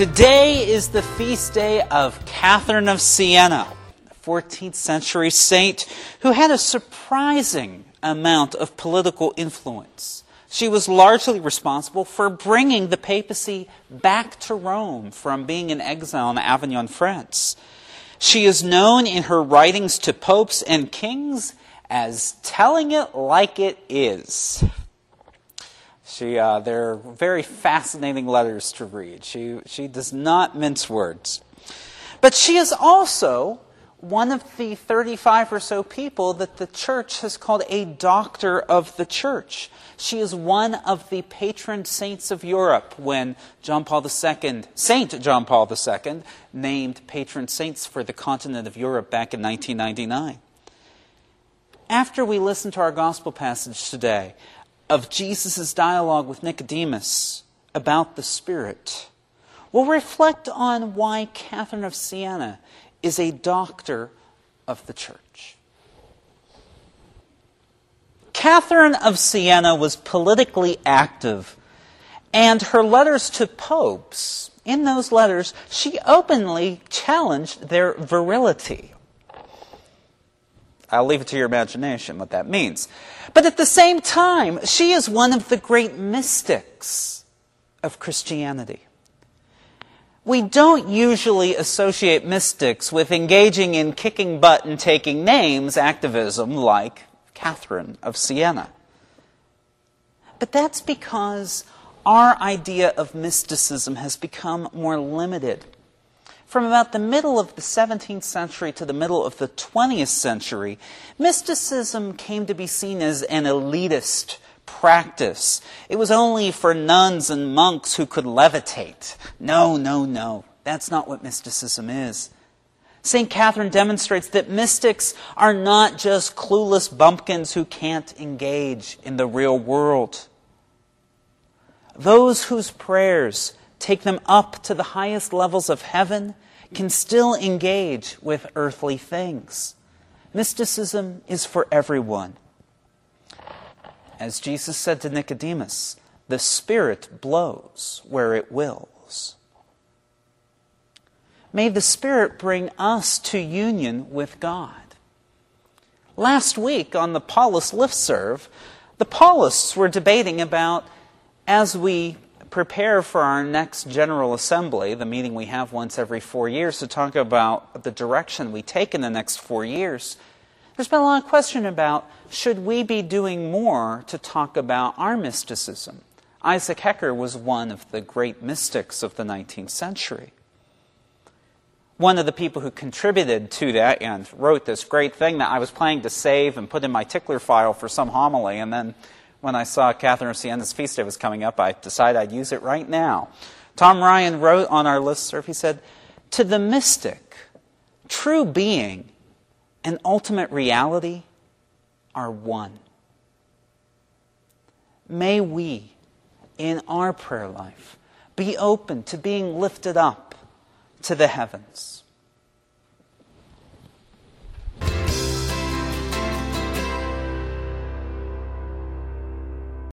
Today is the feast day of Catherine of Siena, a 14th century saint who had a surprising amount of political influence. She was largely responsible for bringing the papacy back to Rome from being in exile in Avignon, France. She is known in her writings to popes and kings as telling it like it is. She, uh, they're very fascinating letters to read. She, she does not mince words. But she is also one of the 35 or so people that the church has called a doctor of the church. She is one of the patron saints of Europe when John Paul II, Saint John Paul II, named patron saints for the continent of Europe back in 1999. After we listen to our gospel passage today of Jesus' dialogue with Nicodemus about the Spirit, we'll reflect on why Catherine of Siena is a doctor of the church. Catherine of Siena was politically active, and her letters to popes, in those letters, she openly challenged their virility. I'll leave it to your imagination what that means. But at the same time, she is one of the great mystics of Christianity. We don't usually associate mystics with engaging in kicking butt and taking names activism like Catherine of Siena. But that's because our idea of mysticism has become more limited. From about the middle of the 17th century to the middle of the 20th century, mysticism came to be seen as an elitist practice. It was only for nuns and monks who could levitate. No, no, no. That's not what mysticism is. St. Catherine demonstrates that mystics are not just clueless bumpkins who can't engage in the real world. Those whose prayers take them up to the highest levels of heaven can still engage with earthly things. Mysticism is for everyone. As Jesus said to Nicodemus, the Spirit blows where it wills. May the Spirit bring us to union with God. Last week on the Paulist Listserv, the Paulists were debating about as we prepare for our next General Assembly, the meeting we have once every four years, to talk about the direction we take in the next four years. There's been a lot of question about should we be doing more to talk about our mysticism? Isaac Hecker was one of the great mystics of the 19th century. One of the people who contributed to that and wrote this great thing that I was planning to save and put in my tickler file for some homily, and then when I saw Catherine of Siena's feast day was coming up, I decided I'd use it right now. Tom Ryan wrote on our list listserv, he said, To the mystic, true being and ultimate reality are one. May we, in our prayer life, be open to being lifted up to the heavens.